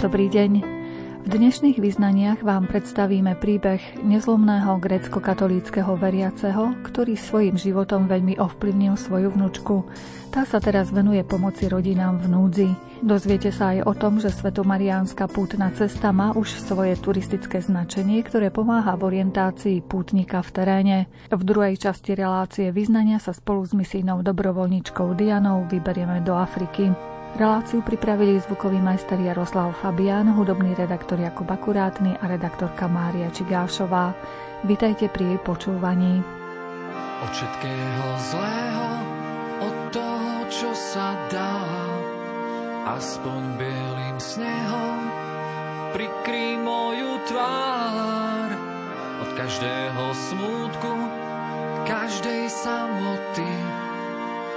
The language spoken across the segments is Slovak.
Dobrý deň. V dnešných vyznaniach vám predstavíme príbeh nezlomného grécko-katolíckého veriaceho, ktorý svojim životom veľmi ovplyvnil svoju vnúčku. Tá sa teraz venuje pomoci rodinám v núdzi. Dozviete sa aj o tom, že svetomariánska pútna cesta má už svoje turistické značenie, ktoré pomáha v orientácii pútnika v teréne. V druhej časti relácie vyznania sa spolu s misijnou dobrovoľničkou Dianou vyberieme do Afriky. Reláciu pripravili zvukový majster Jaroslav Fabián, hudobný redaktor Jakub Akurátny a redaktorka Mária Čigášová. Vítajte pri jej počúvaní. Od všetkého zlého, od toho, čo sa dá, aspoň bielým snehom, prikry moju tvár. Od každého smútku, každej samoty,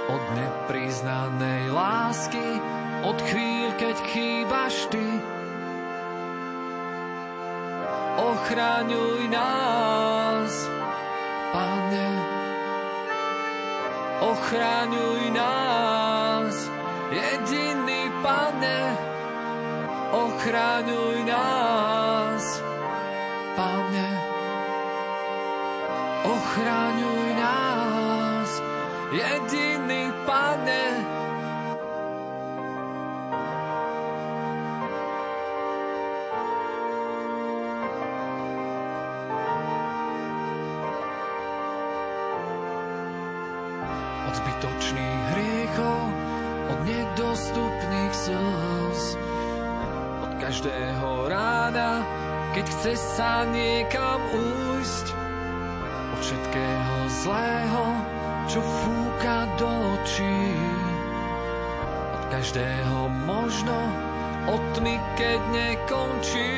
od nepriznanej lásky, od chvíľ, keď chýbaš ty. Ochraňuj nás, Pane, ochraňuj nás, jediný Pane, ochraňuj nás, Pane, ochraňuj jediný Pane. Od zbytočných hriechov, od nedostupných slz, od každého rána, keď chce sa niekam újsť, od všetkého zlého, čo fúka do očí. Od každého možno, od tmy, keď nekončí.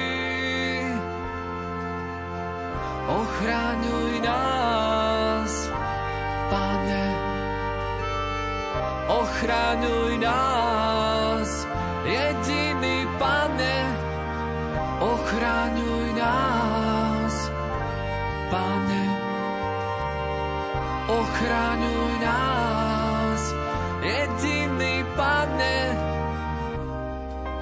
Ochráňuj nás, Pane. Ochráňuj nás, ochraňuj nás, jediný Pane.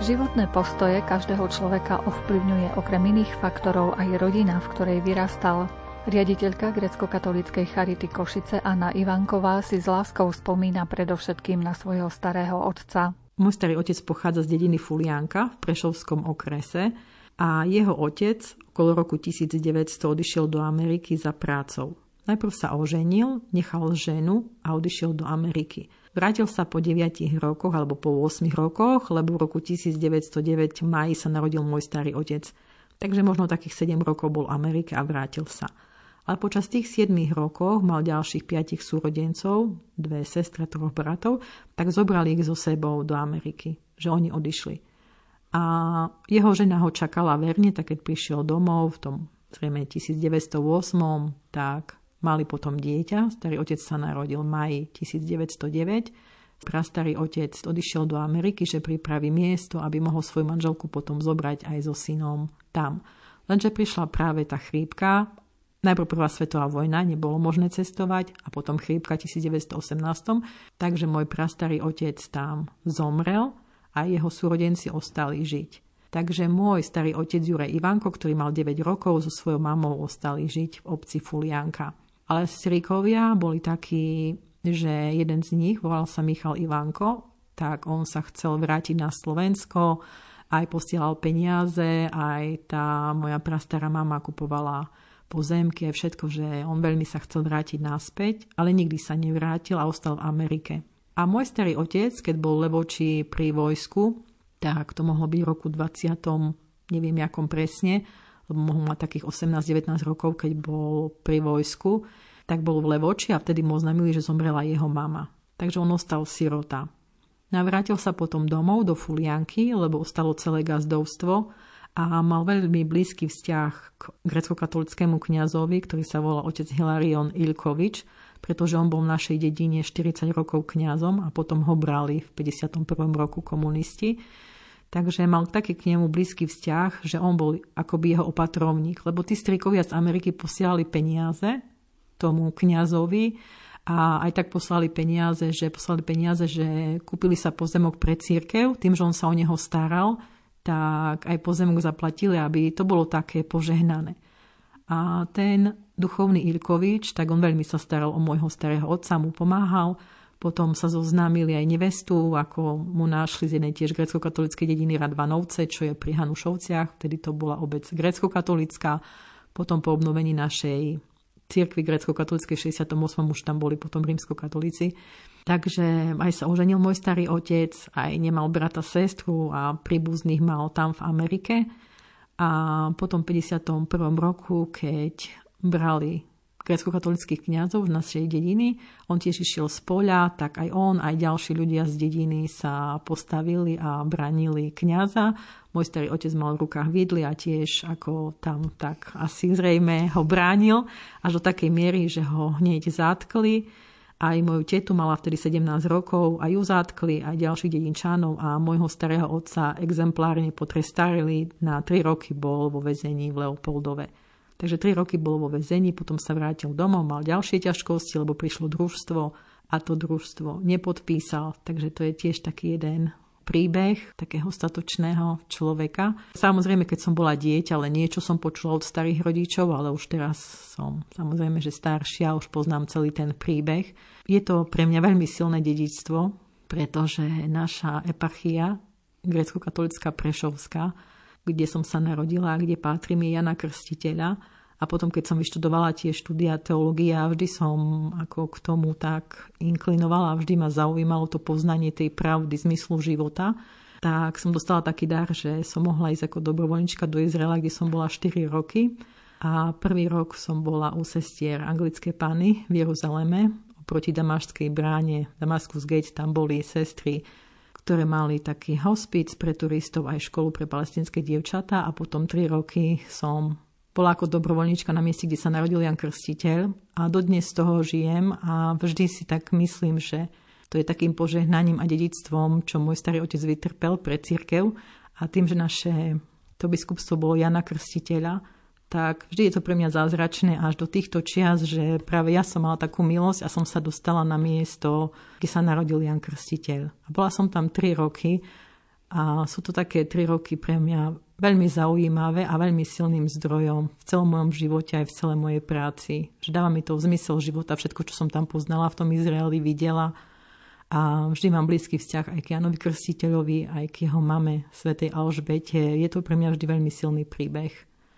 Životné postoje každého človeka ovplyvňuje okrem iných faktorov aj rodina, v ktorej vyrastal. Riaditeľka grecko-katolíckej Charity Košice Anna Ivanková si s láskou spomína predovšetkým na svojho starého otca. Môj starý otec pochádza z dediny Fulianka v Prešovskom okrese a jeho otec okolo roku 1900 odišiel do Ameriky za prácou. Najprv sa oženil, nechal ženu a odišiel do Ameriky. Vrátil sa po 9 rokoch alebo po 8 rokoch, lebo v roku 1909 v maji sa narodil môj starý otec. Takže možno takých 7 rokov bol Amerike a vrátil sa. Ale počas tých 7 rokov mal ďalších 5 súrodencov, dve sestry, troch bratov, tak zobrali ich so sebou do Ameriky, že oni odišli. A jeho žena ho čakala verne, tak keď prišiel domov v tom zrejme 1908, tak Mali potom dieťa, starý otec sa narodil v maji 1909. Prastarý otec odišiel do Ameriky, že pripraví miesto, aby mohol svoju manželku potom zobrať aj so synom tam. Lenže prišla práve tá chrípka, najprv prvá svetová vojna, nebolo možné cestovať a potom chrípka 1918, takže môj prastarý otec tam zomrel a jeho súrodenci ostali žiť. Takže môj starý otec Juraj Ivanko, ktorý mal 9 rokov, so svojou mamou ostali žiť v obci Fulianka. Ale strikovia boli takí, že jeden z nich, volal sa Michal Ivanko, tak on sa chcel vrátiť na Slovensko, aj posielal peniaze, aj tá moja prastará mama kupovala pozemky a všetko, že on veľmi sa chcel vrátiť naspäť, ale nikdy sa nevrátil a ostal v Amerike. A môj starý otec, keď bol levočí pri vojsku, tak to mohlo byť v roku 20. neviem jakom presne, lebo mohol mať takých 18-19 rokov, keď bol pri vojsku, tak bol v Levoči a vtedy mu oznámili, že zomrela jeho mama. Takže on ostal sirota. Navrátil sa potom domov do Fulianky, lebo ostalo celé gazdovstvo a mal veľmi blízky vzťah k grecko-katolickému kňazovi, ktorý sa volal otec Hilarion Ilkovič, pretože on bol v našej dedine 40 rokov kňazom a potom ho brali v 51. roku komunisti. Takže mal taký k nemu blízky vzťah, že on bol akoby jeho opatrovník, lebo tí strikovia z Ameriky posielali peniaze tomu kňazovi a aj tak poslali peniaze, že poslali peniaze, že kúpili sa pozemok pre církev, tým, že on sa o neho staral, tak aj pozemok zaplatili, aby to bolo také požehnané. A ten duchovný Ilkovič, tak on veľmi sa staral o môjho starého otca, mu pomáhal. Potom sa zoznámili aj nevestu, ako mu našli z jednej tiež grecko-katolíckej dediny Radvanovce, čo je pri Hanušovciach, vtedy to bola obec grecko-katolická. Potom po obnovení našej cirkvi grecko-katolíckej 68. už tam boli potom rímsko-katolíci. Takže aj sa oženil môj starý otec, aj nemal brata, sestru a príbuzných mal tam v Amerike. A potom v 51. roku, keď brali grecko-katolických kňazov z našej dediny. On tiež išiel z poľa, tak aj on, aj ďalší ľudia z dediny sa postavili a bránili kňaza. Môj starý otec mal v rukách vidly a tiež ako tam tak asi zrejme ho bránil až do takej miery, že ho hneď zatkli. Aj moju tetu mala vtedy 17 rokov a ju zatkli aj ďalších dedinčanov a môjho starého otca exemplárne potrestárili. Na 3 roky bol vo väzení v Leopoldove. Takže 3 roky bol vo väzení, potom sa vrátil domov, mal ďalšie ťažkosti, lebo prišlo družstvo a to družstvo nepodpísal. Takže to je tiež taký jeden príbeh takého statočného človeka. Samozrejme, keď som bola dieťa, ale niečo som počula od starých rodičov, ale už teraz som samozrejme, že staršia, už poznám celý ten príbeh. Je to pre mňa veľmi silné dedičstvo, pretože naša eparchia, grecko-katolická Prešovská, kde som sa narodila a kde patrí mi Jana Krstiteľa. A potom, keď som vyštudovala tie štúdia teológia, vždy som ako k tomu tak inklinovala, vždy ma zaujímalo to poznanie tej pravdy, zmyslu života. Tak som dostala taký dar, že som mohla ísť ako dobrovoľnička do Izraela, kde som bola 4 roky. A prvý rok som bola u sestier anglické pány v Jeruzaleme, oproti Damašskej bráne, Damaskus Gate, tam boli sestry ktoré mali taký hospic pre turistov aj školu pre palestinské dievčatá a potom tri roky som bola ako dobrovoľníčka na mieste, kde sa narodil Jan Krstiteľ a dodnes z toho žijem a vždy si tak myslím, že to je takým požehnaním a dedictvom, čo môj starý otec vytrpel pre církev a tým, že naše to biskupstvo bolo Jana Krstiteľa, tak vždy je to pre mňa zázračné až do týchto čias, že práve ja som mala takú milosť a som sa dostala na miesto, kde sa narodil Jan Krstiteľ. A bola som tam 3 roky a sú to také 3 roky pre mňa veľmi zaujímavé a veľmi silným zdrojom v celom mojom živote aj v celej mojej práci. Že dáva mi to zmysel života, všetko, čo som tam poznala v tom Izraeli, videla. A vždy mám blízky vzťah aj k Janovi Krstiteľovi, aj k jeho mame, svätej Alžbete. Je to pre mňa vždy veľmi silný príbeh.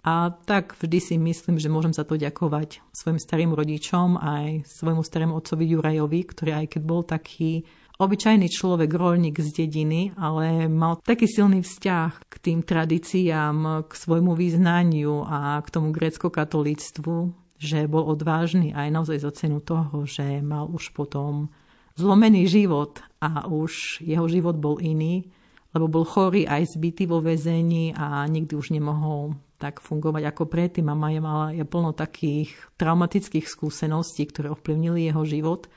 A tak vždy si myslím, že môžem za to ďakovať svojim starým rodičom aj svojmu starému otcovi Jurajovi, ktorý aj keď bol taký obyčajný človek, rolník z dediny, ale mal taký silný vzťah k tým tradíciám, k svojmu význaniu a k tomu grécko-katolíctvu, že bol odvážny aj naozaj za cenu toho, že mal už potom zlomený život a už jeho život bol iný, lebo bol chorý aj zbytý vo väzení a nikdy už nemohol tak fungovať ako predtým. Mama je mala je plno takých traumatických skúseností, ktoré ovplyvnili jeho život.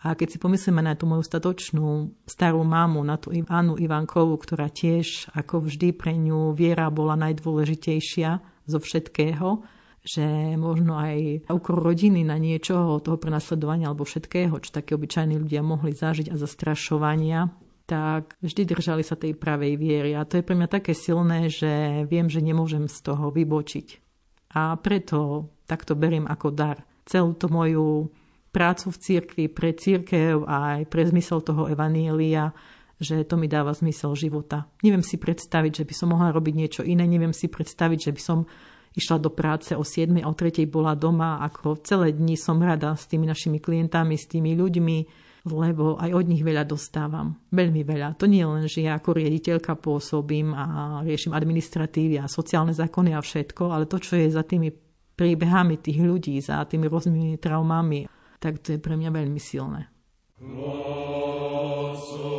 A keď si pomyslíme na tú moju statočnú starú mamu, na tú Annu Ivankovú, ktorá tiež ako vždy pre ňu viera bola najdôležitejšia zo všetkého, že možno aj úkor rodiny na niečoho, toho prenasledovania alebo všetkého, čo také obyčajní ľudia mohli zažiť a zastrašovania, tak vždy držali sa tej pravej viery. A to je pre mňa také silné, že viem, že nemôžem z toho vybočiť. A preto takto beriem ako dar. Celú to moju prácu v cirkvi pre církev a aj pre zmysel toho evanielia, že to mi dáva zmysel života. Neviem si predstaviť, že by som mohla robiť niečo iné, neviem si predstaviť, že by som išla do práce o 7 a o 3 bola doma, ako celé dni som rada s tými našimi klientami, s tými ľuďmi, lebo aj od nich veľa dostávam. Veľmi veľa. To nie len, že ja ako riaditeľka pôsobím a riešim administratívy a sociálne zákony a všetko, ale to, čo je za tými príbehami tých ľudí, za tými rôznymi traumami, tak to je pre mňa veľmi silné. Láso.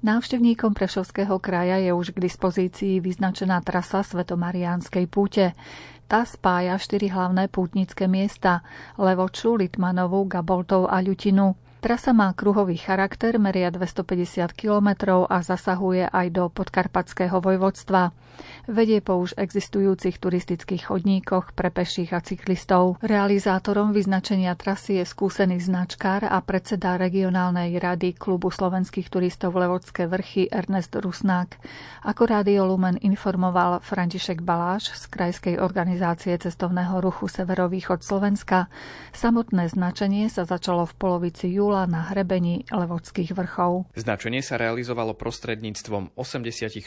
Návštevníkom Prešovského kraja je už k dispozícii vyznačená trasa Svetomariánskej púte. Tá spája štyri hlavné pútnické miesta Levoču, Litmanovu, Gaboltov a Ľutinu. Trasa má kruhový charakter, meria 250 km a zasahuje aj do podkarpatského vojvodstva. Vedie po už existujúcich turistických chodníkoch pre peších a cyklistov. Realizátorom vyznačenia trasy je skúsený značkár a predseda regionálnej rady klubu slovenských turistov Levodské vrchy Ernest Rusnák. Ako Rádio Lumen informoval František Baláš z Krajskej organizácie cestovného ruchu Severovýchod Slovenska, samotné značenie sa začalo v polovici júla júla na hrebení Levodských vrchov. Značenie sa realizovalo prostredníctvom 86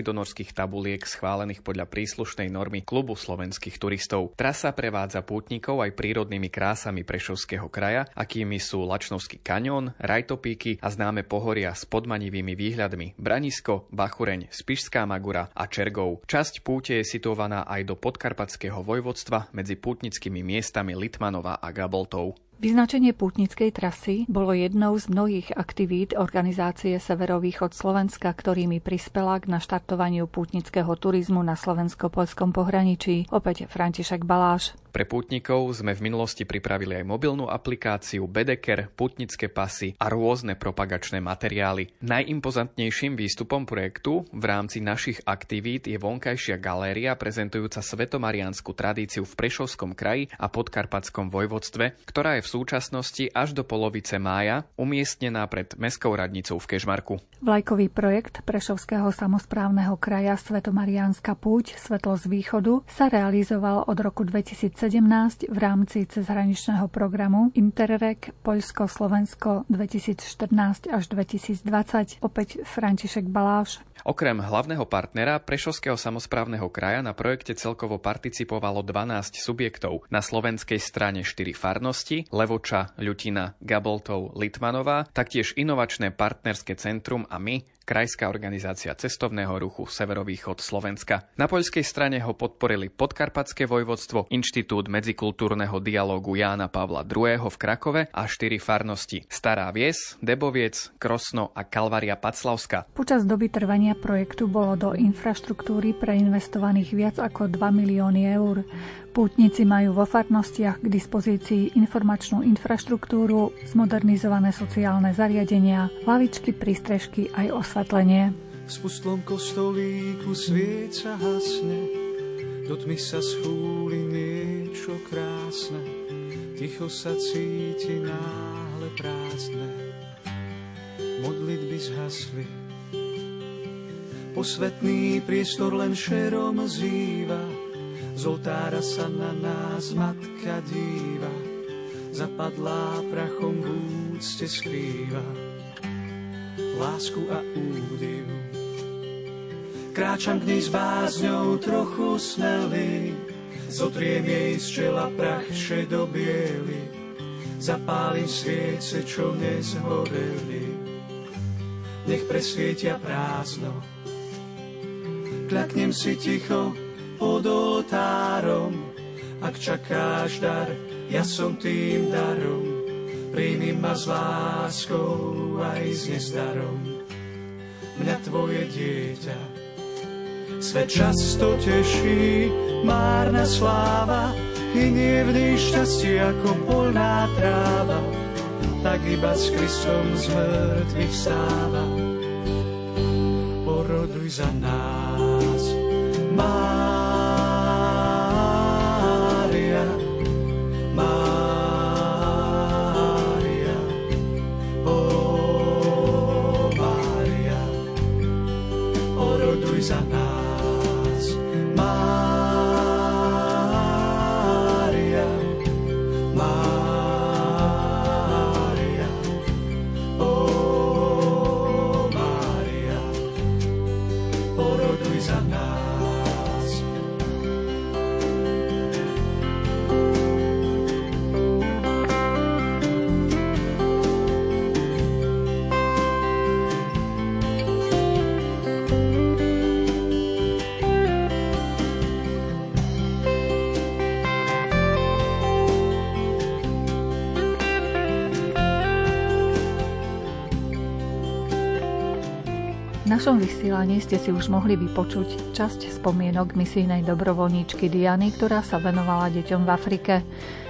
donorských tabuliek schválených podľa príslušnej normy Klubu slovenských turistov. Trasa prevádza pútnikov aj prírodnými krásami Prešovského kraja, akými sú Lačnovský kanión, Rajtopíky a známe pohoria s podmanivými výhľadmi Branisko, Bachureň, Spišská Magura a Čergov. Časť púte je situovaná aj do podkarpatského vojvodstva medzi pútnickými miestami Litmanova a Gaboltov. Vyznačenie pútnickej trasy bolo jednou z mnohých aktivít organizácie Severovýchod Slovenska, ktorými prispela k naštartovaniu pútnického turizmu na slovensko-polskom pohraničí. Opäť František Baláš. Pre pútnikov sme v minulosti pripravili aj mobilnú aplikáciu Bedeker, putnické pasy a rôzne propagačné materiály. Najimpozantnejším výstupom projektu v rámci našich aktivít je vonkajšia galéria prezentujúca svetomariánsku tradíciu v Prešovskom kraji a podkarpatskom vojvodstve, ktorá je v súčasnosti až do polovice mája umiestnená pred Mestskou radnicou v Kežmarku. Vlajkový projekt Prešovského samozprávneho kraja Svetomariánska púť Svetlo z východu sa realizoval od roku 2000 2017 v rámci cezhraničného programu Interreg Poľsko-Slovensko 2014 až 2020. Opäť František Baláš. Okrem hlavného partnera Prešovského samozprávneho kraja na projekte celkovo participovalo 12 subjektov. Na slovenskej strane 4 farnosti, Levoča, Ľutina, Gaboltov, Litmanová, taktiež inovačné partnerské centrum a my, Krajská organizácia cestovného ruchu Severovýchod Slovenska. Na poľskej strane ho podporili Podkarpatské vojvodstvo, Inštitút medzikultúrneho dialógu Jána Pavla II. v Krakove a štyri farnosti Stará Vies, Deboviec, Krosno a Kalvaria Paclavska. Počas doby trvania projektu bolo do infraštruktúry preinvestovaných viac ako 2 milióny eur. Pútnici majú vo farnostiach k dispozícii informačnú infraštruktúru, zmodernizované sociálne zariadenia, lavičky, prístrežky aj osvetlenie. V spustlom kostolíku svieca hasne, do tmy sa schúli niečo krásne, ticho sa cíti náhle prázdne, modlitby zhasli. Posvetný priestor len šerom zýva, z oltára sa na nás matka díva, zapadlá prachom v úcte skrýva lásku a údiv. Kráčam k nej s bázňou trochu smelý, zotriem jej z čela prach šedobiely, zapálim sviece, čo nezhoreli, nech presvietia prázdno. Kľaknem si ticho, pod oltárom. Ak čakáš dar, ja som tým darom. Príjmi ma s láskou aj s nezdarom. Mňa tvoje dieťa. Svet často teší, márna sláva, hynie v nej šťastie ako polná tráva. Tak iba s Kristom z mŕtvych stáva. Poroduj za nás, našom vysielaní ste si už mohli vypočuť časť spomienok misijnej dobrovoľníčky Diany, ktorá sa venovala deťom v Afrike.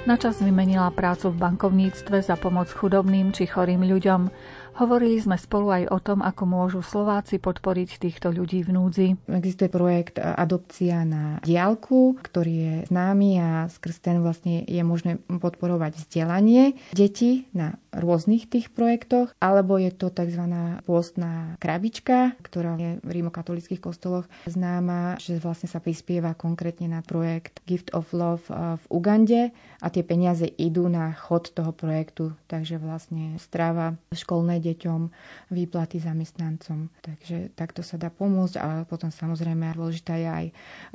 Načas vymenila prácu v bankovníctve za pomoc chudobným či chorým ľuďom. Hovorili sme spolu aj o tom, ako môžu Slováci podporiť týchto ľudí v núdzi. Existuje projekt Adopcia na diálku, ktorý je známy a skrz ten vlastne je možné podporovať vzdelanie detí na rôznych tých projektoch, alebo je to tzv. pôstna krabička, ktorá je v rímokatolických kostoloch známa, že vlastne sa prispieva konkrétne na projekt Gift of Love v Ugande a tie peniaze idú na chod toho projektu, takže vlastne stráva školné deťom, výplaty zamestnancom. Takže takto sa dá pomôcť a potom samozrejme dôležitá je aj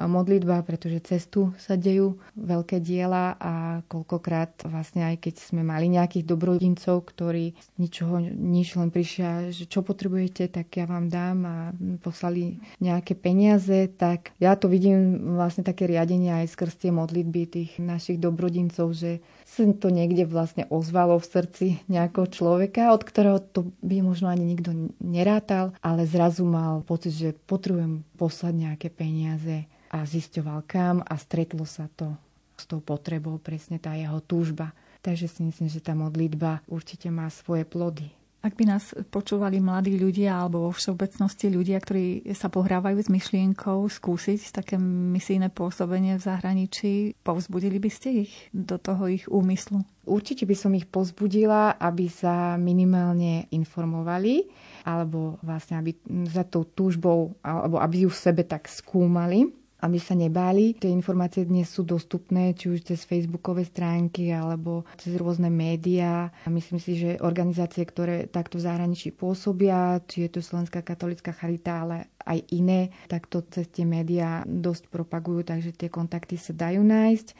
modlitba, pretože cestu sa dejú veľké diela a koľkokrát vlastne aj keď sme mali nejakých dobrodincov, ktorí ničoho, nič len prišia, že čo potrebujete, tak ja vám dám a poslali nejaké peniaze, tak ja to vidím vlastne také riadenie aj skrz tie modlitby tých našich dobrodincov, že sa to niekde vlastne ozvalo v srdci nejakého človeka, od ktorého to by možno ani nikto nerátal, ale zrazu mal pocit, že potrebujem poslať nejaké peniaze a zisťoval kam a stretlo sa to s tou potrebou, presne tá jeho túžba. Takže si myslím, že tá modlitba určite má svoje plody. Ak by nás počúvali mladí ľudia alebo vo všeobecnosti ľudia, ktorí sa pohrávajú s myšlienkou skúsiť také misijné pôsobenie v zahraničí, povzbudili by ste ich do toho ich úmyslu? Určite by som ich pozbudila, aby sa minimálne informovali alebo vlastne aby za tou túžbou alebo aby ju v sebe tak skúmali aby sa nebáli. Tie informácie dnes sú dostupné či už cez facebookové stránky alebo cez rôzne médiá. Myslím si, že organizácie, ktoré takto v zahraničí pôsobia, či je to Slovenská katolická charita, ale aj iné, tak to cez tie médiá dosť propagujú, takže tie kontakty sa dajú nájsť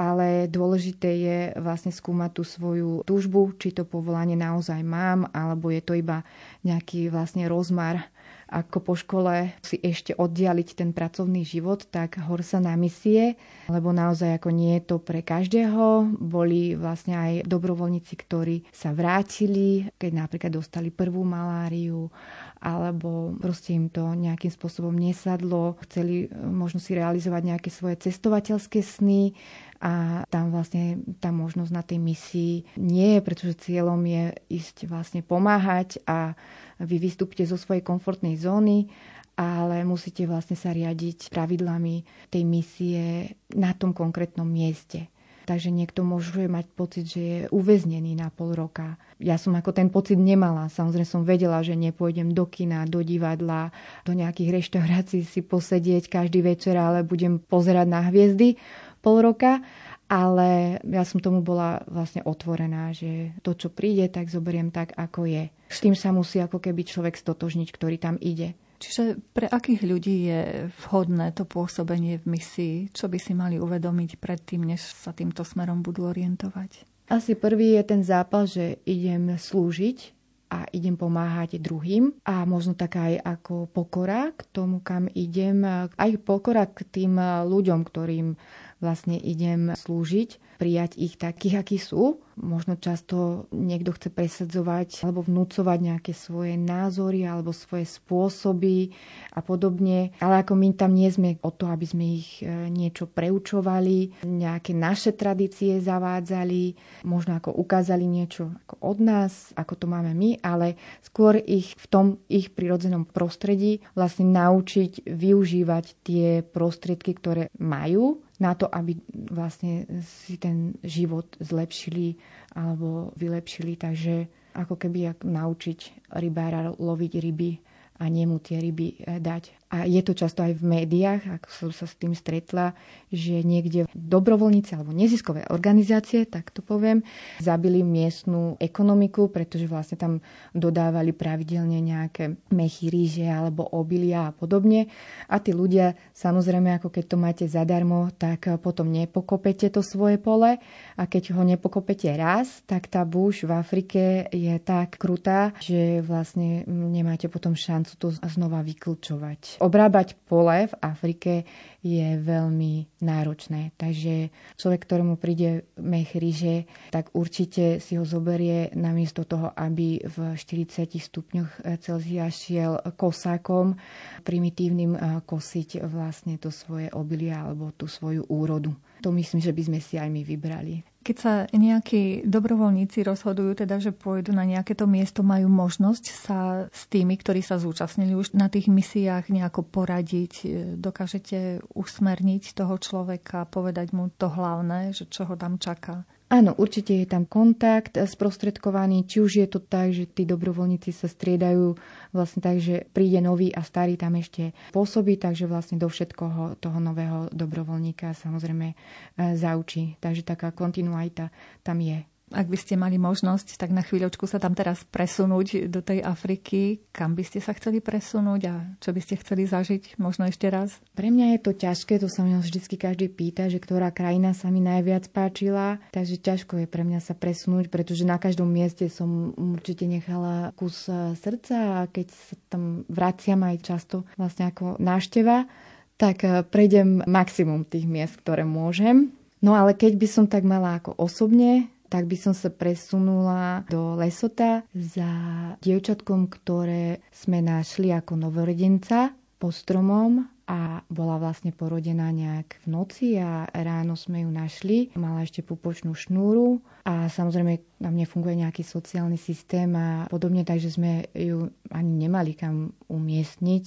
ale dôležité je vlastne skúmať tú svoju túžbu, či to povolanie naozaj mám, alebo je to iba nejaký vlastne rozmar ako po škole si ešte oddialiť ten pracovný život, tak hor sa na misie, lebo naozaj ako nie je to pre každého. Boli vlastne aj dobrovoľníci, ktorí sa vrátili, keď napríklad dostali prvú maláriu, alebo proste im to nejakým spôsobom nesadlo, chceli e, možno si realizovať nejaké svoje cestovateľské sny a tam vlastne tá možnosť na tej misii nie je, pretože cieľom je ísť vlastne pomáhať a vy vystúpite zo svojej komfortnej zóny, ale musíte vlastne sa riadiť pravidlami tej misie na tom konkrétnom mieste. Takže niekto môže mať pocit, že je uväznený na pol roka. Ja som ako ten pocit nemala. Samozrejme som vedela, že nepôjdem do kina, do divadla, do nejakých reštaurácií si posedieť každý večer, ale budem pozerať na hviezdy pol roka ale ja som tomu bola vlastne otvorená, že to, čo príde, tak zoberiem tak, ako je. S tým sa musí ako keby človek stotožniť, ktorý tam ide. Čiže pre akých ľudí je vhodné to pôsobenie v misii? Čo by si mali uvedomiť predtým, než sa týmto smerom budú orientovať? Asi prvý je ten zápal, že idem slúžiť a idem pomáhať druhým a možno taká aj ako pokora k tomu, kam idem, aj pokora k tým ľuďom, ktorým vlastne idem slúžiť, prijať ich takých, akí sú. Možno často niekto chce presadzovať alebo vnúcovať nejaké svoje názory alebo svoje spôsoby a podobne. Ale ako my tam nie sme o to, aby sme ich e, niečo preučovali, nejaké naše tradície zavádzali, možno ako ukázali niečo ako od nás, ako to máme my, ale skôr ich v tom ich prirodzenom prostredí vlastne naučiť využívať tie prostriedky, ktoré majú na to, aby vlastne si ten život zlepšili alebo vylepšili. Takže ako keby naučiť rybára loviť ryby a nemu tie ryby eh, dať. A je to často aj v médiách, ako som sa s tým stretla, že niekde dobrovoľníci alebo neziskové organizácie, tak to poviem, zabili miestnú ekonomiku, pretože vlastne tam dodávali pravidelne nejaké mechy, ríže alebo obilia a podobne. A tí ľudia, samozrejme, ako keď to máte zadarmo, tak potom nepokopete to svoje pole a keď ho nepokopete raz, tak tá buš v Afrike je tak krutá, že vlastne nemáte potom šancu to znova vyklčovať obrábať pole v Afrike je veľmi náročné. Takže človek, ktorému príde mech ryže, tak určite si ho zoberie namiesto toho, aby v 40 stupňoch Celzia šiel kosákom primitívnym eh, kosiť vlastne to svoje obilie alebo tú svoju úrodu. To myslím, že by sme si aj my vybrali. Keď sa nejakí dobrovoľníci rozhodujú, teda, že pôjdu na nejaké to miesto, majú možnosť sa s tými, ktorí sa zúčastnili už na tých misiách nejako poradiť, dokážete usmerniť toho človeka, povedať mu to hlavné, že čo ho tam čaká. Áno, určite je tam kontakt sprostredkovaný, či už je to tak, že tí dobrovoľníci sa striedajú vlastne tak, že príde nový a starý tam ešte pôsobí, takže vlastne do všetkoho toho nového dobrovoľníka samozrejme e, zaučí. Takže taká kontinuita tam je. Ak by ste mali možnosť, tak na chvíľočku sa tam teraz presunúť do tej Afriky. Kam by ste sa chceli presunúť a čo by ste chceli zažiť možno ešte raz? Pre mňa je to ťažké, to sa mňa vždy každý pýta, že ktorá krajina sa mi najviac páčila. Takže ťažko je pre mňa sa presunúť, pretože na každom mieste som určite nechala kus e, srdca a keď sa tam vraciam aj často vlastne ako nášteva, tak e, prejdem maximum tých miest, ktoré môžem. No ale keď by som tak mala ako osobne tak by som sa presunula do Lesota za dievčatkom, ktoré sme našli ako novorodenca po stromom a bola vlastne porodená nejak v noci a ráno sme ju našli. Mala ešte pupočnú šnúru a samozrejme na mne funguje nejaký sociálny systém a podobne, takže sme ju ani nemali kam umiestniť.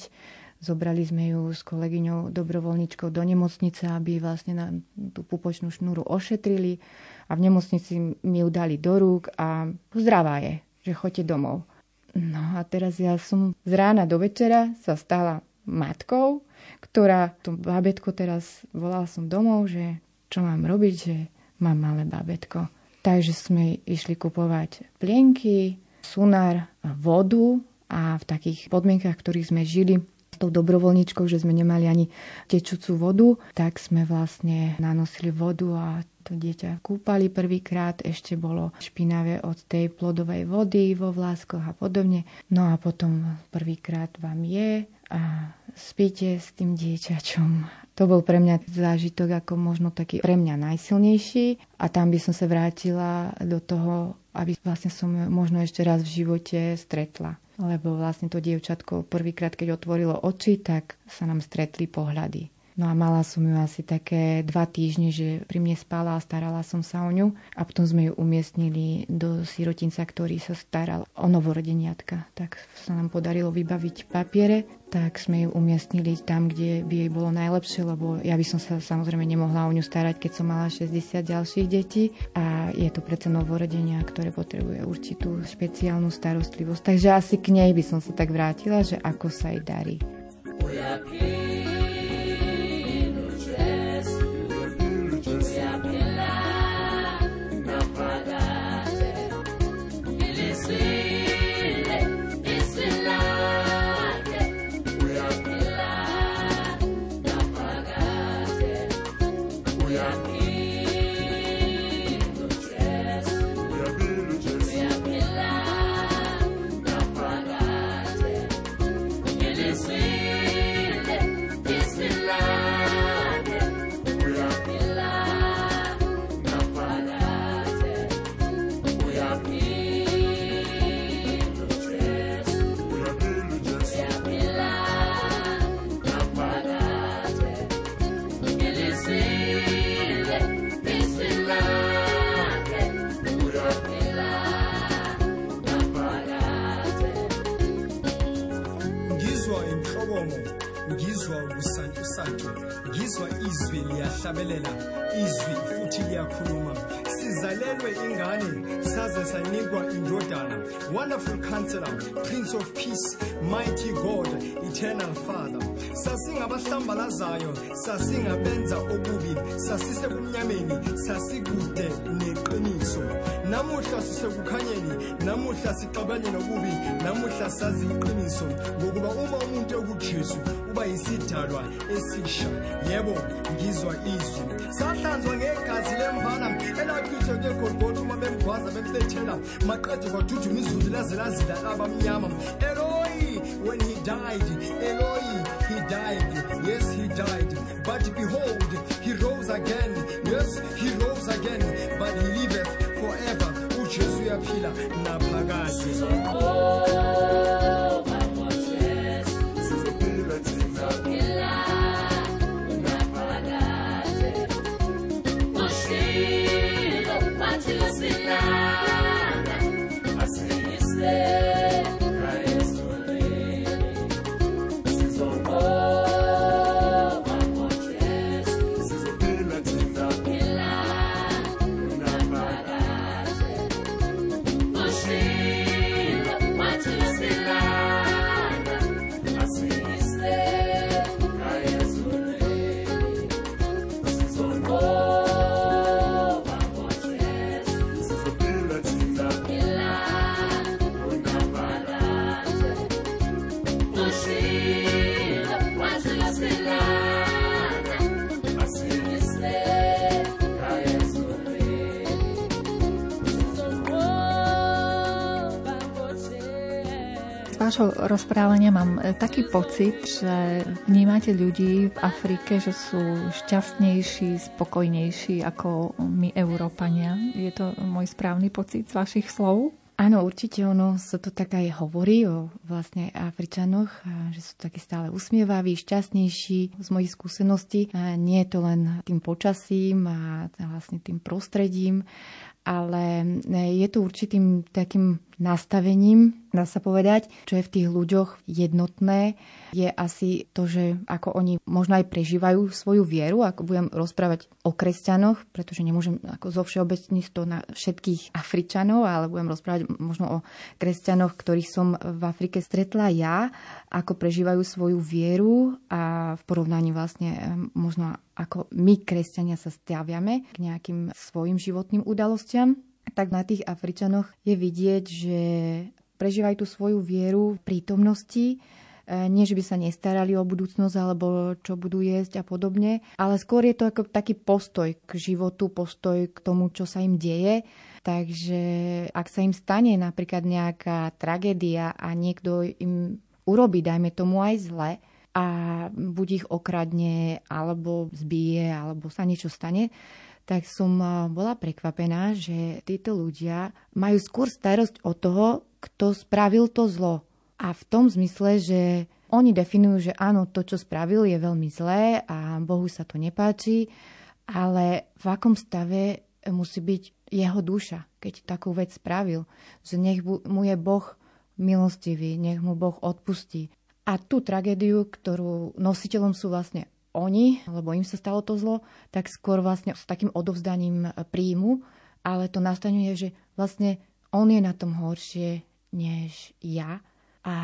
Zobrali sme ju s kolegyňou dobrovoľničkou do nemocnice, aby vlastne na tú pupočnú šnúru ošetrili a v nemocnici mi ju dali do rúk a zdravá je, že choďte domov. No a teraz ja som z rána do večera sa stala matkou, ktorá to babetko teraz volala som domov, že čo mám robiť, že mám malé babetko. Takže sme išli kupovať plienky, sunár, vodu a v takých podmienkach, v ktorých sme žili, s tou dobrovoľničkou, že sme nemali ani tečúcu vodu, tak sme vlastne nanosili vodu a to dieťa kúpali prvýkrát, ešte bolo špinavé od tej plodovej vody vo vláskoch a podobne. No a potom prvýkrát vám je a spíte s tým dieťačom. To bol pre mňa zážitok ako možno taký pre mňa najsilnejší a tam by som sa vrátila do toho, aby vlastne som možno ešte raz v živote stretla. Lebo vlastne to dievčatko prvýkrát, keď otvorilo oči, tak sa nám stretli pohľady. No a mala som ju asi také dva týždne, že pri mne spala a starala som sa o ňu. A potom sme ju umiestnili do sirotinca, ktorý sa staral o novorodeniatka. Tak sa nám podarilo vybaviť papiere, tak sme ju umiestnili tam, kde by jej bolo najlepšie, lebo ja by som sa samozrejme nemohla o ňu starať, keď som mala 60 ďalších detí. A je to predsa novorodenia, ktoré potrebuje určitú špeciálnu starostlivosť. Takže asi k nej by som sa tak vrátila, že ako sa jej darí. Counselor prince of peace mighty god eternal father. Sasingabahlambazayo sasingabenza okubi sasisebumnyameni sasikude neqiniso. Namuhla sisekukhanyeni namuhla sixabane nokubi namuhla sazi iqiniso ngokuba uma umuntu ekujesu uba yisidalwa esisha yebo ngizwa izwi. Sahlanzwa ngegazi lemvana elaqi bathe maqede kwaduduma izulu laze lazila abamnyama eloi when he died eloi he died. Yes he died. But behold he rose again vášho rozprávania mám e, taký pocit, že vnímate ľudí v Afrike, že sú šťastnejší, spokojnejší ako my, Európania. Je to môj správny pocit z vašich slov? Áno, určite ono sa to tak aj hovorí o vlastne Afričanoch, že sú takí stále usmievaví, šťastnejší. Z mojich skúseností nie je to len tým počasím a vlastne tým prostredím, ale je to určitým takým nastavením, dá sa povedať, čo je v tých ľuďoch jednotné, je asi to, že ako oni možno aj prežívajú svoju vieru, ako budem rozprávať o kresťanoch, pretože nemôžem ako zo všeobecniť to na všetkých Afričanov, ale budem rozprávať možno o kresťanoch, ktorých som v Afrike stretla ja, ako prežívajú svoju vieru a v porovnaní vlastne možno ako my, kresťania, sa stiaviame k nejakým svojim životným udalostiam tak na tých Afričanoch je vidieť, že prežívajú tú svoju vieru v prítomnosti, e, nie, že by sa nestarali o budúcnosť alebo čo budú jesť a podobne, ale skôr je to ako taký postoj k životu, postoj k tomu, čo sa im deje. Takže ak sa im stane napríklad nejaká tragédia a niekto im urobí, dajme tomu aj zle, a buď ich okradne, alebo zbije, alebo sa niečo stane, tak som bola prekvapená, že títo ľudia majú skôr starosť o toho, kto spravil to zlo. A v tom zmysle, že oni definujú, že áno, to, čo spravil, je veľmi zlé a Bohu sa to nepáči, ale v akom stave musí byť jeho duša, keď takú vec spravil. Že nech mu je Boh milostivý, nech mu Boh odpustí. A tú tragédiu, ktorú nositeľom sú vlastne oni, lebo im sa stalo to zlo, tak skôr vlastne s takým odovzdaním príjmu, ale to nastane je, že vlastne on je na tom horšie než ja a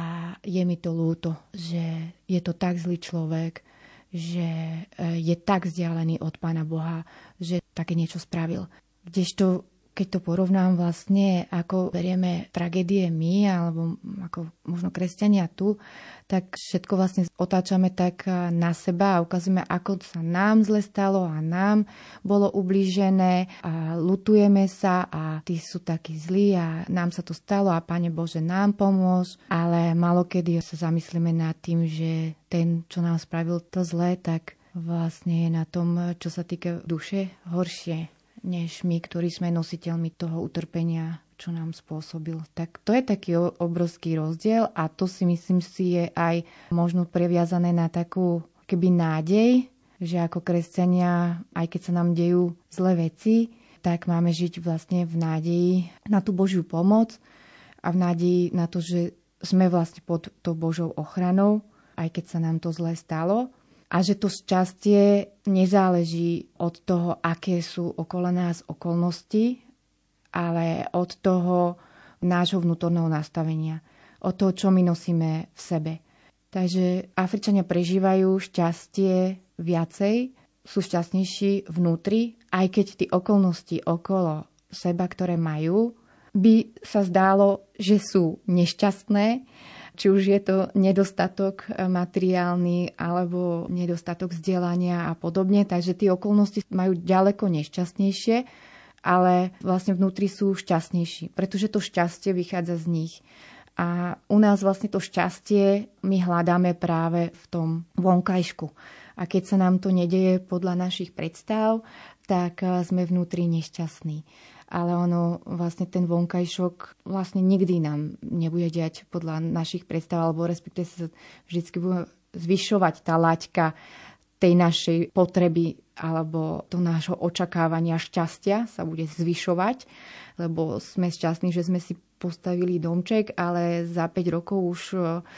je mi to ľúto, že je to tak zlý človek, že e, je tak vzdialený od Pána Boha, že také niečo spravil. Kdežto keď to porovnám vlastne, ako berieme tragédie my, alebo ako možno kresťania tu, tak všetko vlastne otáčame tak na seba a ukazujeme, ako sa nám zle stalo a nám bolo ublížené a lutujeme sa a tí sú takí zlí a nám sa to stalo a Pane Bože nám pomôž, ale malokedy sa zamyslíme nad tým, že ten, čo nám spravil to zlé, tak vlastne je na tom, čo sa týka duše, horšie než my, ktorí sme nositeľmi toho utrpenia, čo nám spôsobil. Tak to je taký obrovský rozdiel a to si myslím si je aj možno previazané na takú keby nádej, že ako kresťania, aj keď sa nám dejú zlé veci, tak máme žiť vlastne v nádeji na tú Božiu pomoc a v nádeji na to, že sme vlastne pod tou Božou ochranou, aj keď sa nám to zle stalo a že to šťastie nezáleží od toho, aké sú okolo nás okolnosti, ale od toho nášho vnútorného nastavenia, od toho, čo my nosíme v sebe. Takže Afričania prežívajú šťastie viacej, sú šťastnejší vnútri, aj keď tie okolnosti okolo seba, ktoré majú, by sa zdálo, že sú nešťastné, či už je to nedostatok e, materiálny alebo nedostatok vzdelania a podobne. Takže tie okolnosti majú ďaleko nešťastnejšie, ale vlastne vnútri sú šťastnejší, pretože to šťastie vychádza z nich. A u nás vlastne to šťastie my hľadáme práve v tom vonkajšku. A keď sa nám to nedeje podľa našich predstav, tak eh, sme vnútri nešťastní. Ale ono, vlastne ten vonkajšok vlastne nikdy nám nebude diať podľa našich predstav, alebo respektíve sa vždy bude zvyšovať tá laťka tej našej potreby alebo to nášho očakávania šťastia sa bude zvyšovať, lebo sme šťastní, že sme si postavili domček, ale za 5 rokov už e,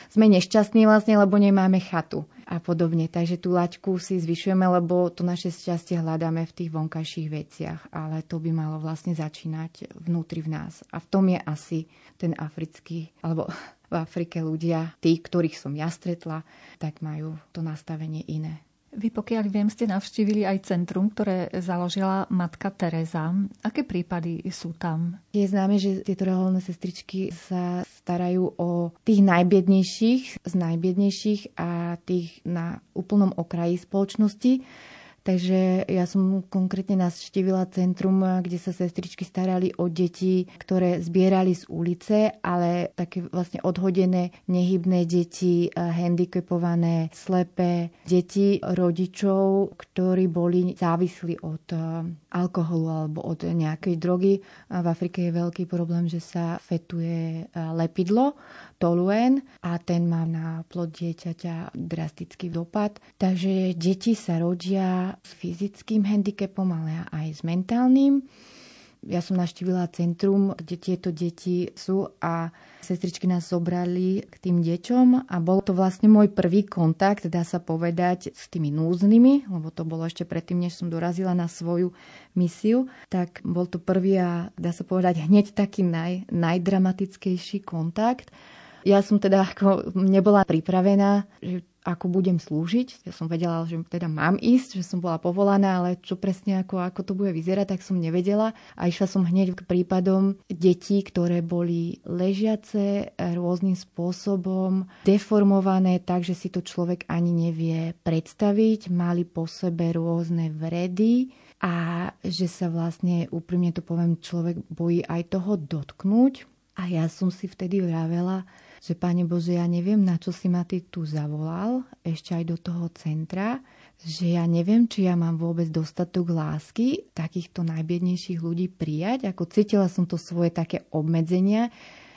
sme nešťastní vlastne, lebo nemáme chatu a podobne. Takže tú laťku si zvyšujeme, lebo to naše šťastie hľadáme v tých vonkajších veciach, ale to by malo vlastne začínať vnútri v nás. A v tom je asi ten africký, alebo v Afrike ľudia, tí, ktorých som ja stretla, tak majú to nastavenie iné. Vy pokiaľ viem, ste navštívili aj centrum, ktoré založila matka Teresa. Aké prípady sú tam? Je známe, že tieto reholné sestričky sa starajú o tých najbiednejších z najbiednejších a tých na úplnom okraji spoločnosti Takže ja som konkrétne navštívila centrum, kde sa sestričky starali o deti, ktoré zbierali z ulice, ale také vlastne odhodené, nehybné deti, handicapované, slepé deti rodičov, ktorí boli závislí od alkoholu alebo od nejakej drogy. V Afrike je veľký problém, že sa fetuje lepidlo toluen a ten má na plod dieťaťa drastický dopad. Takže deti sa rodia s fyzickým handicapom, ale aj s mentálnym. Ja som naštívila centrum, kde tieto deti sú a sestričky nás zobrali k tým deťom a bol to vlastne môj prvý kontakt, dá sa povedať, s tými núznymi, lebo to bolo ešte predtým, než som dorazila na svoju misiu, tak bol to prvý a dá sa povedať hneď taký naj, najdramatickejší kontakt. Ja som teda ako nebola pripravená, že ako budem slúžiť. Ja som vedela, že teda mám ísť, že som bola povolaná, ale čo presne ako, ako to bude vyzerať, tak som nevedela. A išla som hneď k prípadom detí, ktoré boli ležiace rôznym spôsobom, deformované tak, že si to človek ani nevie predstaviť. Mali po sebe rôzne vredy a že sa vlastne, úprimne to poviem, človek bojí aj toho dotknúť. A ja som si vtedy vravela, že Pane Bože, ja neviem, na čo si ma Ty tu zavolal, ešte aj do toho centra, že ja neviem, či ja mám vôbec dostatok lásky takýchto najbiednejších ľudí prijať. Ako cítila som to svoje také obmedzenia,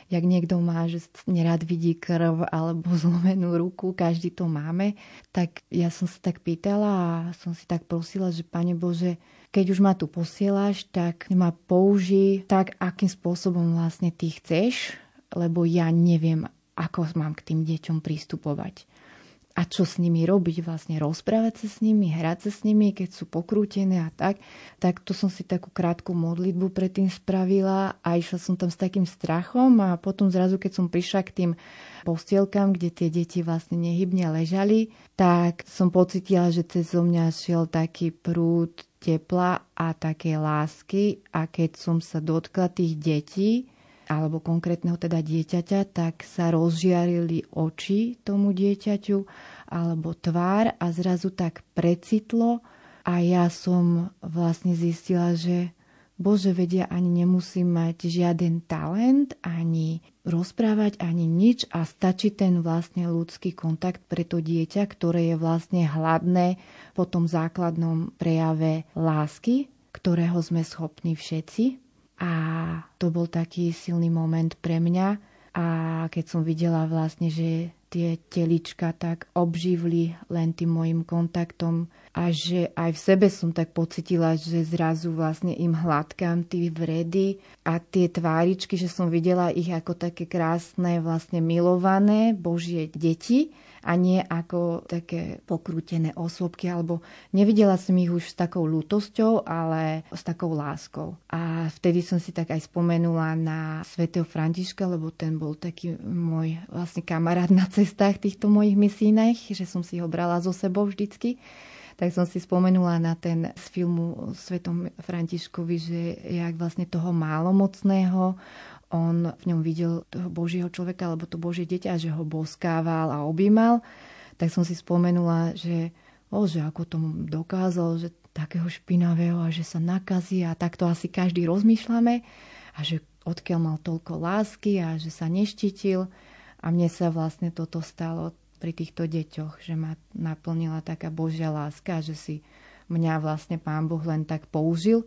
jak niekto má, že nerad vidí krv alebo zlomenú ruku, každý to máme, tak ja som sa tak pýtala a som si tak prosila, že Pane Bože, keď už ma tu posielaš, tak ma použij tak, akým spôsobom vlastne ty chceš, lebo ja neviem, ako mám k tým deťom pristupovať. A čo s nimi robiť, vlastne rozprávať sa s nimi, hrať sa s nimi, keď sú pokrútené a tak. Tak to som si takú krátku modlitbu predtým spravila a išla som tam s takým strachom a potom zrazu, keď som prišla k tým postielkam, kde tie deti vlastne nehybne ležali, tak som pocitila, že cez mňa šiel taký prúd tepla a také lásky a keď som sa dotkla tých detí, alebo konkrétneho teda dieťaťa, tak sa rozžiarili oči tomu dieťaťu alebo tvár a zrazu tak precitlo a ja som vlastne zistila, že Bože vedia, ani nemusím mať žiaden talent, ani rozprávať, ani nič a stačí ten vlastne ľudský kontakt pre to dieťa, ktoré je vlastne hladné po tom základnom prejave lásky, ktorého sme schopní všetci. A to bol taký silný moment pre mňa. A keď som videla vlastne, že tie telička tak obživli len tým môjim kontaktom a že aj v sebe som tak pocitila, že zrazu vlastne im hladkám tie vredy a tie tváričky, že som videla ich ako také krásne, vlastne milované Božie deti a nie ako také pokrútené osôbky, alebo nevidela som ich už s takou lútosťou, ale s takou láskou. A vtedy som si tak aj spomenula na svätého Františka, lebo ten bol taký môj vlastne kamarát na cestách týchto mojich misínach, že som si ho brala zo sebou vždycky tak som si spomenula na ten z filmu Svetom Františkovi, že jak vlastne toho málomocného on v ňom videl toho Božieho človeka, alebo to Božie dieťa, že ho boskával a objímal, tak som si spomenula, že, o, že ako tomu dokázal, že takého špinavého a že sa nakazí a takto asi každý rozmýšľame. A že odkiaľ mal toľko lásky a že sa neštítil. A mne sa vlastne toto stalo pri týchto deťoch, že ma naplnila taká Božia láska, že si mňa vlastne Pán Boh len tak použil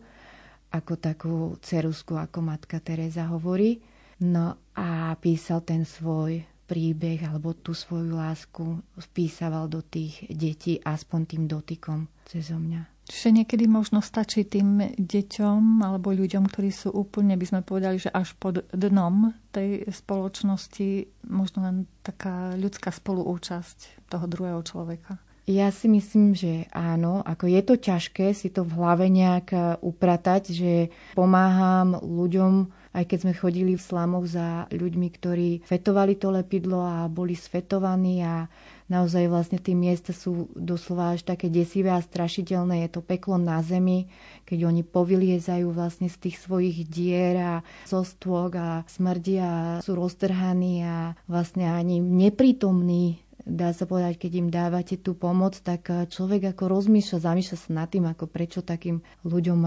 ako takú cerusku, ako matka Teresa hovorí. No a písal ten svoj príbeh alebo tú svoju lásku vpísaval do tých detí aspoň tým dotykom cez mňa. Čiže niekedy možno stačí tým deťom alebo ľuďom, ktorí sú úplne, by sme povedali, že až pod dnom tej spoločnosti, možno len taká ľudská spoluúčasť toho druhého človeka. Ja si myslím, že áno. Ako je to ťažké si to v hlave nejak upratať, že pomáham ľuďom aj keď sme chodili v slamoch za ľuďmi, ktorí fetovali to lepidlo a boli sfetovaní a naozaj vlastne tie miesta sú doslova až také desivé a strašiteľné. Je to peklo na zemi, keď oni povyliezajú vlastne z tých svojich dier a zo stôk a smrdia sú roztrhaní a vlastne ani neprítomní dá sa povedať, keď im dávate tú pomoc, tak človek ako rozmýšľa, zamýšľa sa nad tým, ako prečo takým ľuďom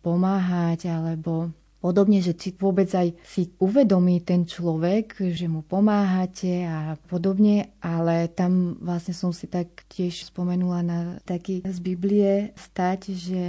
pomáhať, alebo Podobne, že či vôbec aj si uvedomí ten človek, že mu pomáhate a podobne, ale tam vlastne som si tak tiež spomenula na taký z Biblie stať, že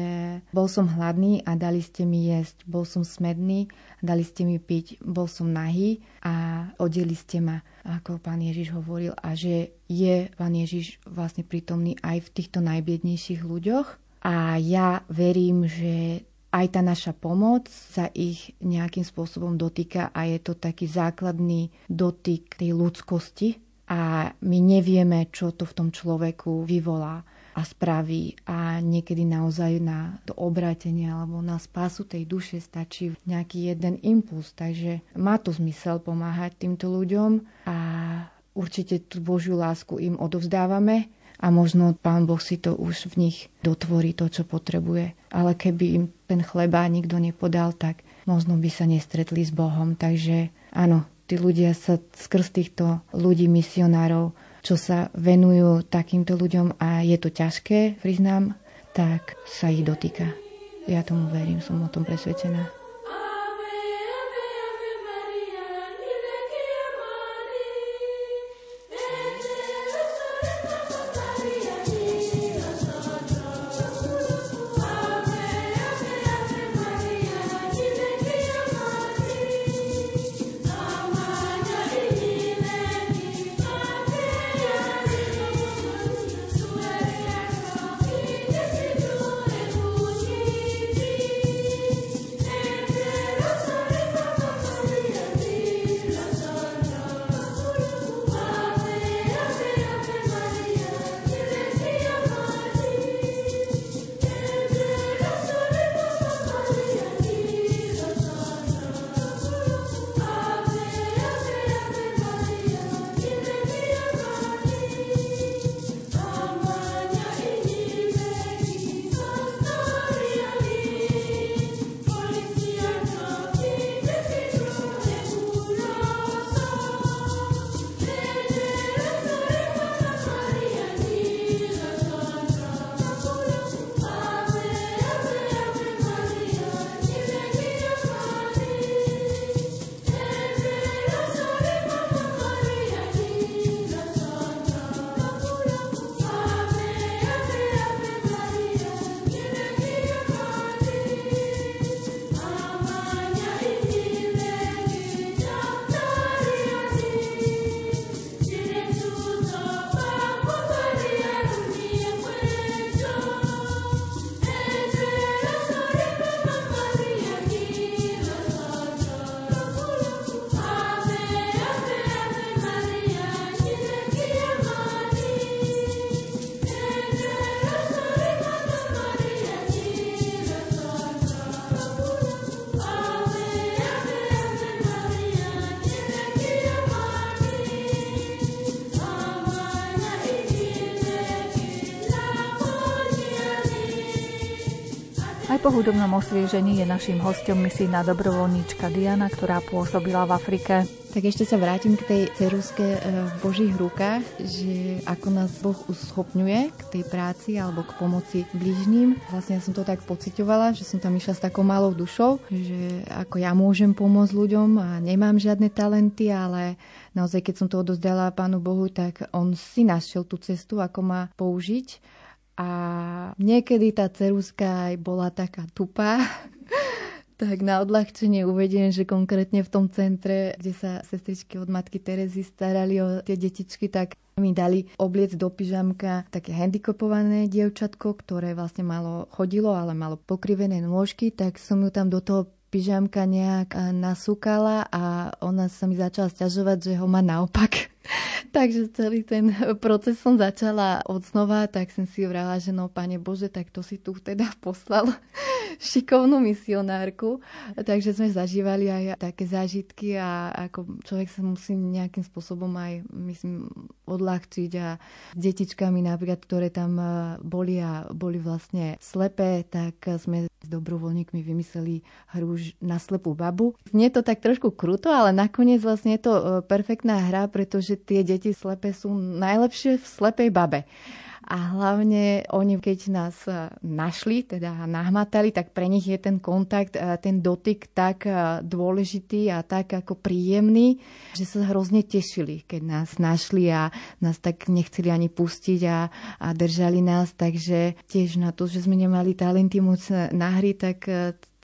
bol som hladný a dali ste mi jesť, bol som smedný a dali ste mi piť, bol som nahý a odeli ste ma, ako pán Ježiš hovoril, a že je pán Ježiš vlastne prítomný aj v týchto najbiednejších ľuďoch. A ja verím, že aj tá naša pomoc sa ich nejakým spôsobom dotýka a je to taký základný dotyk tej ľudskosti. A my nevieme, čo to v tom človeku vyvolá a spraví. A niekedy naozaj na to obrátenie alebo na spásu tej duše stačí nejaký jeden impuls. Takže má to zmysel pomáhať týmto ľuďom a určite tú Božiu lásku im odovzdávame a možno Pán Boh si to už v nich dotvorí, to, čo potrebuje. Ale keby im ten chleba nikto nepodal, tak možno by sa nestretli s Bohom. Takže áno, tí ľudia sa skrz týchto ľudí, misionárov, čo sa venujú takýmto ľuďom a je to ťažké, priznám, tak sa ich dotýka. Ja tomu verím, som o tom presvedčená. Aj po hudobnom osviežení je našim hostom misijná dobrovoľníčka Diana, ktorá pôsobila v Afrike. Tak ešte sa vrátim k tej ceruske e, v Božích rukách, že ako nás Boh uschopňuje k tej práci alebo k pomoci blížnym. Vlastne ja som to tak pocitovala, že som tam išla s takou malou dušou, že ako ja môžem pomôcť ľuďom a nemám žiadne talenty, ale naozaj keď som to odozdala Pánu Bohu, tak On si našiel tú cestu, ako ma použiť a niekedy tá ceruska aj bola taká tupá, tak na odľahčenie uvediem, že konkrétne v tom centre, kde sa sestričky od matky Terezy starali o tie detičky, tak mi dali obliec do pyžamka také handicapované dievčatko, ktoré vlastne malo, chodilo, ale malo pokrivené nôžky, tak som ju tam do toho pyžamka nejak nasúkala a ona sa mi začala stiažovať, že ho má naopak. Takže celý ten proces som začala od znova, tak som si vrala, že no, pane Bože, tak to si tu teda poslal šikovnú misionárku. Takže sme zažívali aj také zážitky a ako človek sa musí nejakým spôsobom aj, myslím, odľahčiť a s detičkami napríklad, ktoré tam e, boli a boli vlastne slepé, tak sme s dobrovoľníkmi vymysleli hru na slepú babu. Nie to tak trošku kruto, ale nakoniec vlastne je to e, perfektná hra, pretože tie deti slepé sú najlepšie v slepej babe. A hlavne oni, keď nás e, našli, teda nahmatali, tak pre nich je ten kontakt, e, ten dotyk tak e, dôležitý a tak ako príjemný, že sa hrozne tešili, keď nás našli a nás tak nechceli ani pustiť a, a držali nás. Takže tiež na to, že sme nemali talenty moc na hry, tak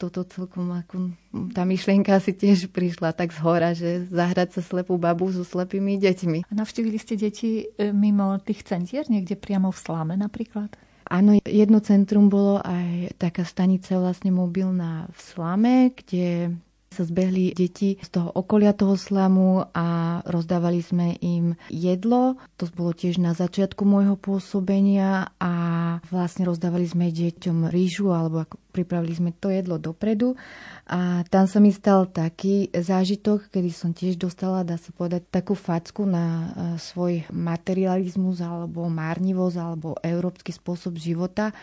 toto celkom ako, tá myšlienka si tiež prišla tak z hora, že zahrať sa slepú babu so slepými deťmi. A navštívili ste deti e, mimo tých centier, niekde priamo v Sláme napríklad? Áno, jedno centrum bolo aj taká stanica vlastne mobilná v Slame, kde sa zbehli deti z toho okolia toho slamu a rozdávali sme im jedlo. To bolo tiež na začiatku môjho pôsobenia a vlastne rozdávali sme deťom rýžu alebo ako pripravili sme to jedlo dopredu a tam sa mi stal taký zážitok, kedy som tiež dostala, dá sa povedať, takú facku na e, svoj materializmus alebo márnivosť alebo európsky spôsob života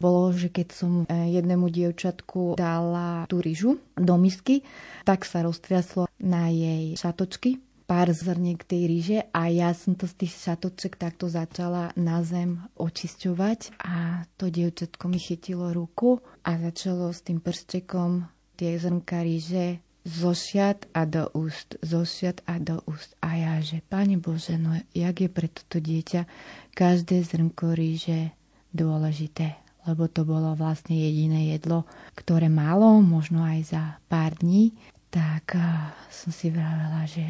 bolo, že keď som e, jednému dievčatku dala tú ryžu do misky, tak sa roztriaslo na jej šatočky pár zrniek tej ríže a ja som to z tých šatoček takto začala na zem očisťovať a to dievčatko mi chytilo ruku a začalo s tým prstekom tie zrnka ríže zošiat a do úst, zošiat a do úst. A ja, že Pane Bože, no jak je pre toto dieťa každé zrnko ríže dôležité lebo to bolo vlastne jediné jedlo, ktoré malo, možno aj za pár dní, tak som si vravela, že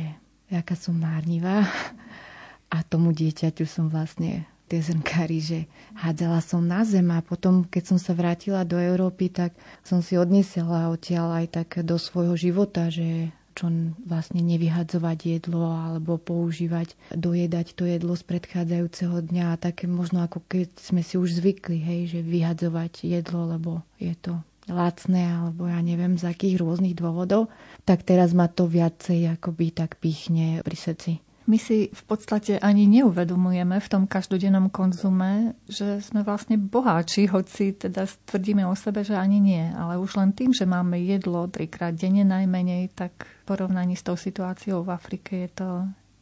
jaká som márnivá. A tomu dieťaťu som vlastne tie zrnka že hádzala som na zem. A potom, keď som sa vrátila do Európy, tak som si odnesela odtiaľ aj tak do svojho života, že čo vlastne nevyhadzovať jedlo alebo používať, dojedať to jedlo z predchádzajúceho dňa také možno ako keď sme si už zvykli, hej, že vyhadzovať jedlo, lebo je to lacné alebo ja neviem z akých rôznych dôvodov, tak teraz ma to viacej akoby tak pichne pri srdci. My si v podstate ani neuvedomujeme v tom každodennom konzume, že sme vlastne boháči, hoci teda tvrdíme o sebe, že ani nie. Ale už len tým, že máme jedlo trikrát denne najmenej, tak v porovnaní s tou situáciou v Afrike je to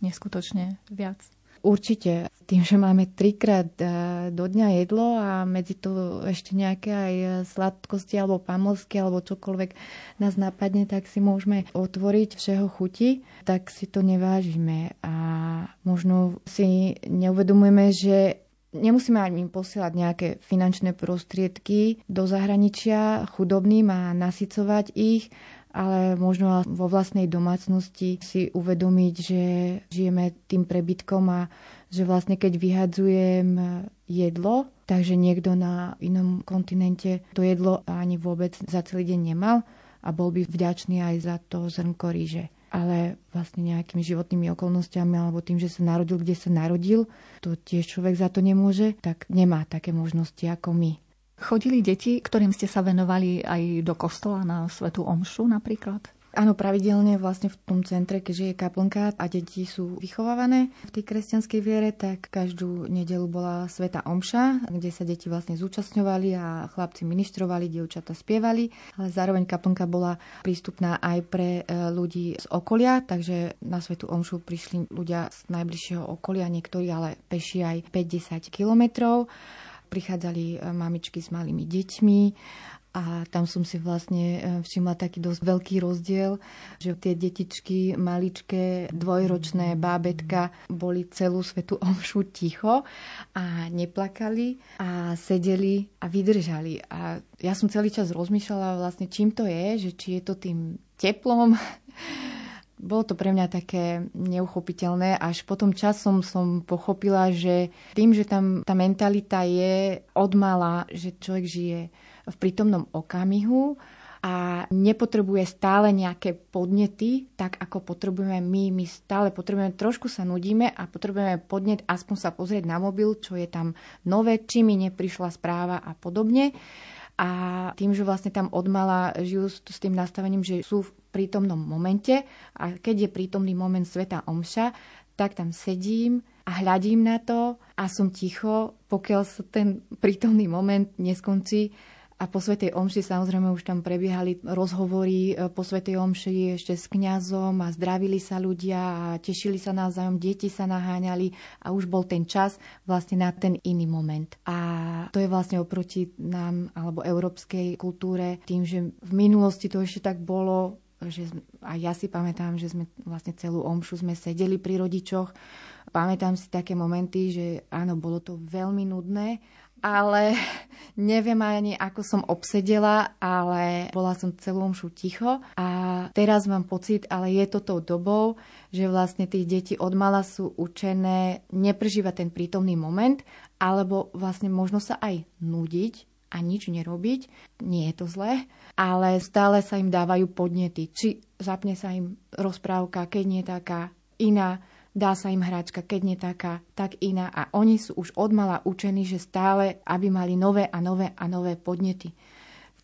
neskutočne viac. Určite. Tým, že máme trikrát e, do dňa jedlo a medzi to ešte nejaké aj sladkosti alebo pamlsky alebo čokoľvek nás napadne, tak si môžeme otvoriť všeho chuti, tak si to nevážime. A možno si neuvedomujeme, že Nemusíme ani posielať nejaké finančné prostriedky do zahraničia chudobným a nasycovať ich, ale možno vo vlastnej domácnosti si uvedomiť, že žijeme tým prebytkom a že vlastne keď vyhadzujem jedlo, takže niekto na inom kontinente to jedlo ani vôbec za celý deň nemal a bol by vďačný aj za to zrnko ríže ale vlastne nejakými životnými okolnostiami alebo tým, že sa narodil, kde sa narodil, to tiež človek za to nemôže, tak nemá také možnosti ako my. Chodili deti, ktorým ste sa venovali aj do kostola na Svetú Omšu napríklad? Áno, pravidelne vlastne v tom centre, keďže je kaplnka a deti sú vychovávané v tej kresťanskej viere, tak každú nedelu bola Sveta Omša, kde sa deti vlastne zúčastňovali a chlapci ministrovali, dievčata spievali, ale zároveň kaplnka bola prístupná aj pre e, ľudí z okolia, takže na Svetu Omšu prišli ľudia z najbližšieho okolia, niektorí ale peši aj 50 kilometrov prichádzali e, mamičky s malými deťmi a tam som si vlastne e, všimla taký dosť veľký rozdiel, že tie detičky maličké, dvojročné bábetka boli celú svetu omšu ticho a neplakali a sedeli a vydržali. A ja som celý čas rozmýšľala vlastne, čím to je, že či je to tým teplom, bolo to pre mňa také neuchopiteľné. Až potom časom som pochopila, že tým, že tam tá mentalita je odmala, že človek žije v prítomnom okamihu a nepotrebuje stále nejaké podnety, tak ako potrebujeme my. My stále potrebujeme, trošku sa nudíme a potrebujeme podnet, aspoň sa pozrieť na mobil, čo je tam nové, či mi neprišla správa a podobne. A tým, že vlastne tam odmala žijú s tým nastavením, že sú prítomnom momente a keď je prítomný moment Sveta Omša, tak tam sedím a hľadím na to a som ticho, pokiaľ sa ten prítomný moment neskončí a po Svetej Omši samozrejme už tam prebiehali rozhovory e, po Svetej Omši ešte s kňazom a zdravili sa ľudia a tešili sa navzájom, deti sa naháňali a už bol ten čas vlastne na ten iný moment. A to je vlastne oproti nám alebo európskej kultúre tým, že v minulosti to ešte tak bolo, že a ja si pamätám, že sme vlastne celú omšu sme sedeli pri rodičoch. Pamätám si také momenty, že áno, bolo to veľmi nudné, ale neviem ani, ako som obsedela, ale bola som celú omšu ticho a teraz mám pocit, ale je to tou dobou, že vlastne tí deti od mala sú učené neprežívať ten prítomný moment, alebo vlastne možno sa aj nudiť a nič nerobiť. Nie je to zlé, ale stále sa im dávajú podnety. Či zapne sa im rozprávka, keď nie taká iná, dá sa im hračka, keď nie taká, tak iná. A oni sú už odmala učení, že stále, aby mali nové a nové a nové podnety.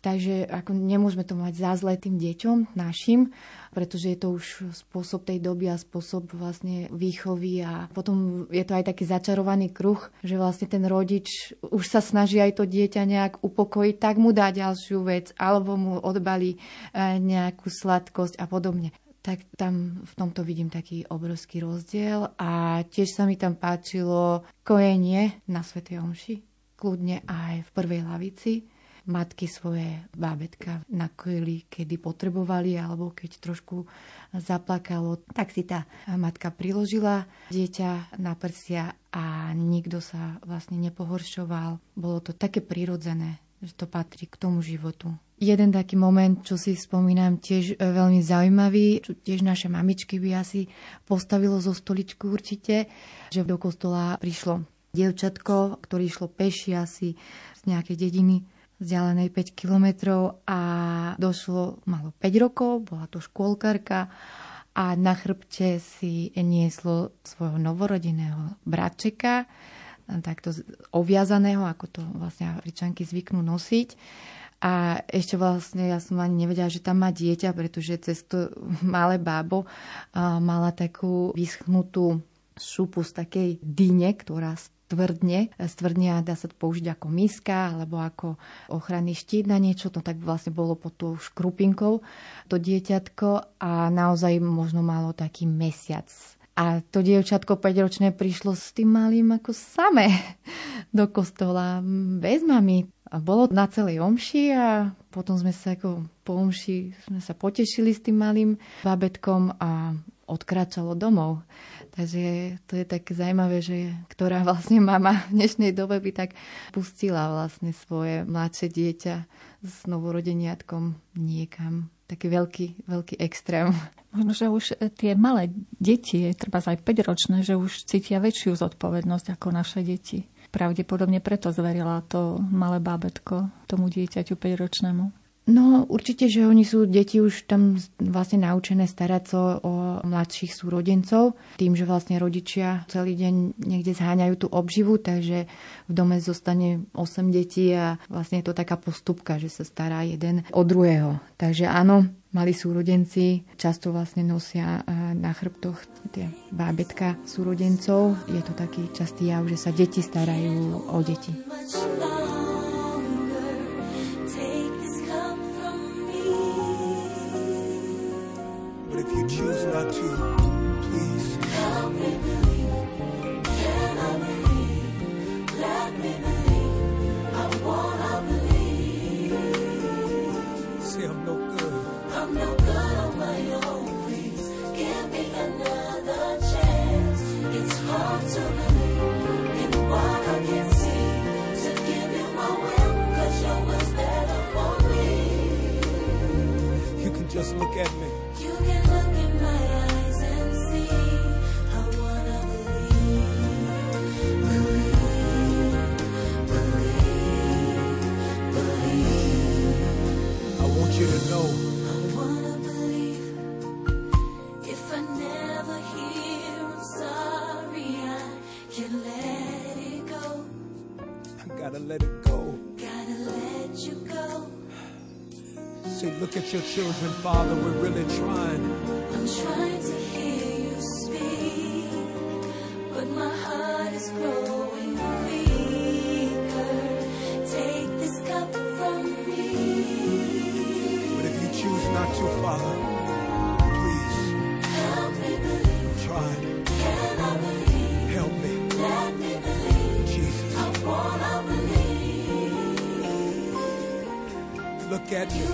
Takže ako nemôžeme to mať za zlé tým deťom, našim, pretože je to už spôsob tej doby a spôsob vlastne výchovy a potom je to aj taký začarovaný kruh, že vlastne ten rodič už sa snaží aj to dieťa nejak upokojiť, tak mu dá ďalšiu vec alebo mu odbalí eh, nejakú sladkosť a podobne tak tam v tomto vidím taký obrovský rozdiel a tiež sa mi tam páčilo kojenie na Svetej Omši, kľudne aj v prvej lavici. Matky svoje bábetka nakojili, kedy potrebovali alebo keď trošku zaplakalo, tak si tá matka priložila dieťa na prsia a nikto sa vlastne nepohoršoval. Bolo to také prirodzené, že to patrí k tomu životu. Jeden taký moment, čo si spomínam, tiež e, veľmi zaujímavý, čo tiež naše mamičky by asi postavilo zo stoličku určite, že do kostola prišlo dievčatko, ktoré išlo peši asi z nejakej dediny vzdialenej 5 kilometrov a došlo, malo 5 rokov, bola to škôlkarka a na chrbte si nieslo svojho novorodeného bratčeka, takto oviazaného, ako to vlastne Afričanky zvyknú nosiť. A ešte vlastne ja som ani nevedela, že tam má dieťa, pretože cez to malé bábo mala takú vyschnutú šupu z takej dyne, ktorá stvrdne, stvrdne a dá sa použiť ako miska alebo ako ochranný štít na niečo, to tak vlastne bolo pod tou škrupinkou to dieťatko a naozaj možno malo taký mesiac a to dievčatko 5-ročné prišlo s tým malým ako same do kostola bez mami. A bolo na celej omši a potom sme sa ako po omši sme sa potešili s tým malým babetkom a odkráčalo domov. Takže to je také zaujímavé, že ktorá vlastne mama v dnešnej dobe by tak pustila vlastne svoje mladšie dieťa s novorodeniatkom niekam. Taký veľký, veľký extrém. Možno, že už tie malé deti, treba aj 5-ročné, že už cítia väčšiu zodpovednosť ako naše deti. Pravdepodobne preto zverila to malé bábetko tomu dieťaťu 5-ročnému. No určite, že oni sú deti už tam vlastne naučené starať sa o mladších súrodencov, tým, že vlastne rodičia celý deň niekde zháňajú tú obživu, takže v dome zostane 8 detí a vlastne je to taká postupka, že sa stará jeden o druhého. Takže áno, mali súrodenci často vlastne nosia na chrbtoch tie bábetka súrodencov. Je to taký častý jav, že sa deti starajú o deti. Choose not to, please. Help me believe. Can I believe? Let me believe. I wanna believe. Say I'm no good. I'm no good on my own. Please give me another chance. It's hard to believe in what I can see. To give you my will, cause your will's better for me. You can just look at me. Look at your children, Father. We're really trying. I'm trying to hear you speak, but my heart is growing weaker. Take this cup from me. But if you choose not to, Father, You can look at you.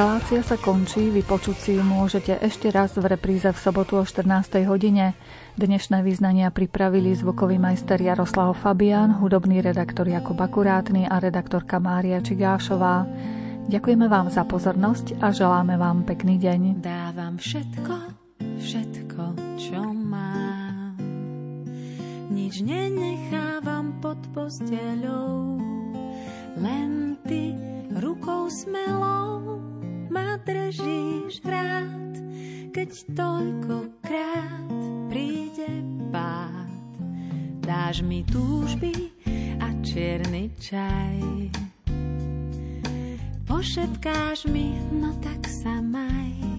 Relácia sa končí, vypočuť si ju môžete ešte raz v repríze v sobotu o 14. hodine. Dnešné význania pripravili zvukový majster Jaroslav Fabian, hudobný redaktor Jakub Akurátny a redaktorka Mária Čigášová. Ďakujeme vám za pozornosť a želáme vám pekný deň. Dávam všetko, všetko, čo mám. Nič nenechávam pod posteľou, len ty rukou smelou ma držíš rád, keď toľkokrát príde pád. Dáš mi túžby a čierny čaj. pošepkáš mi, no tak sa maj.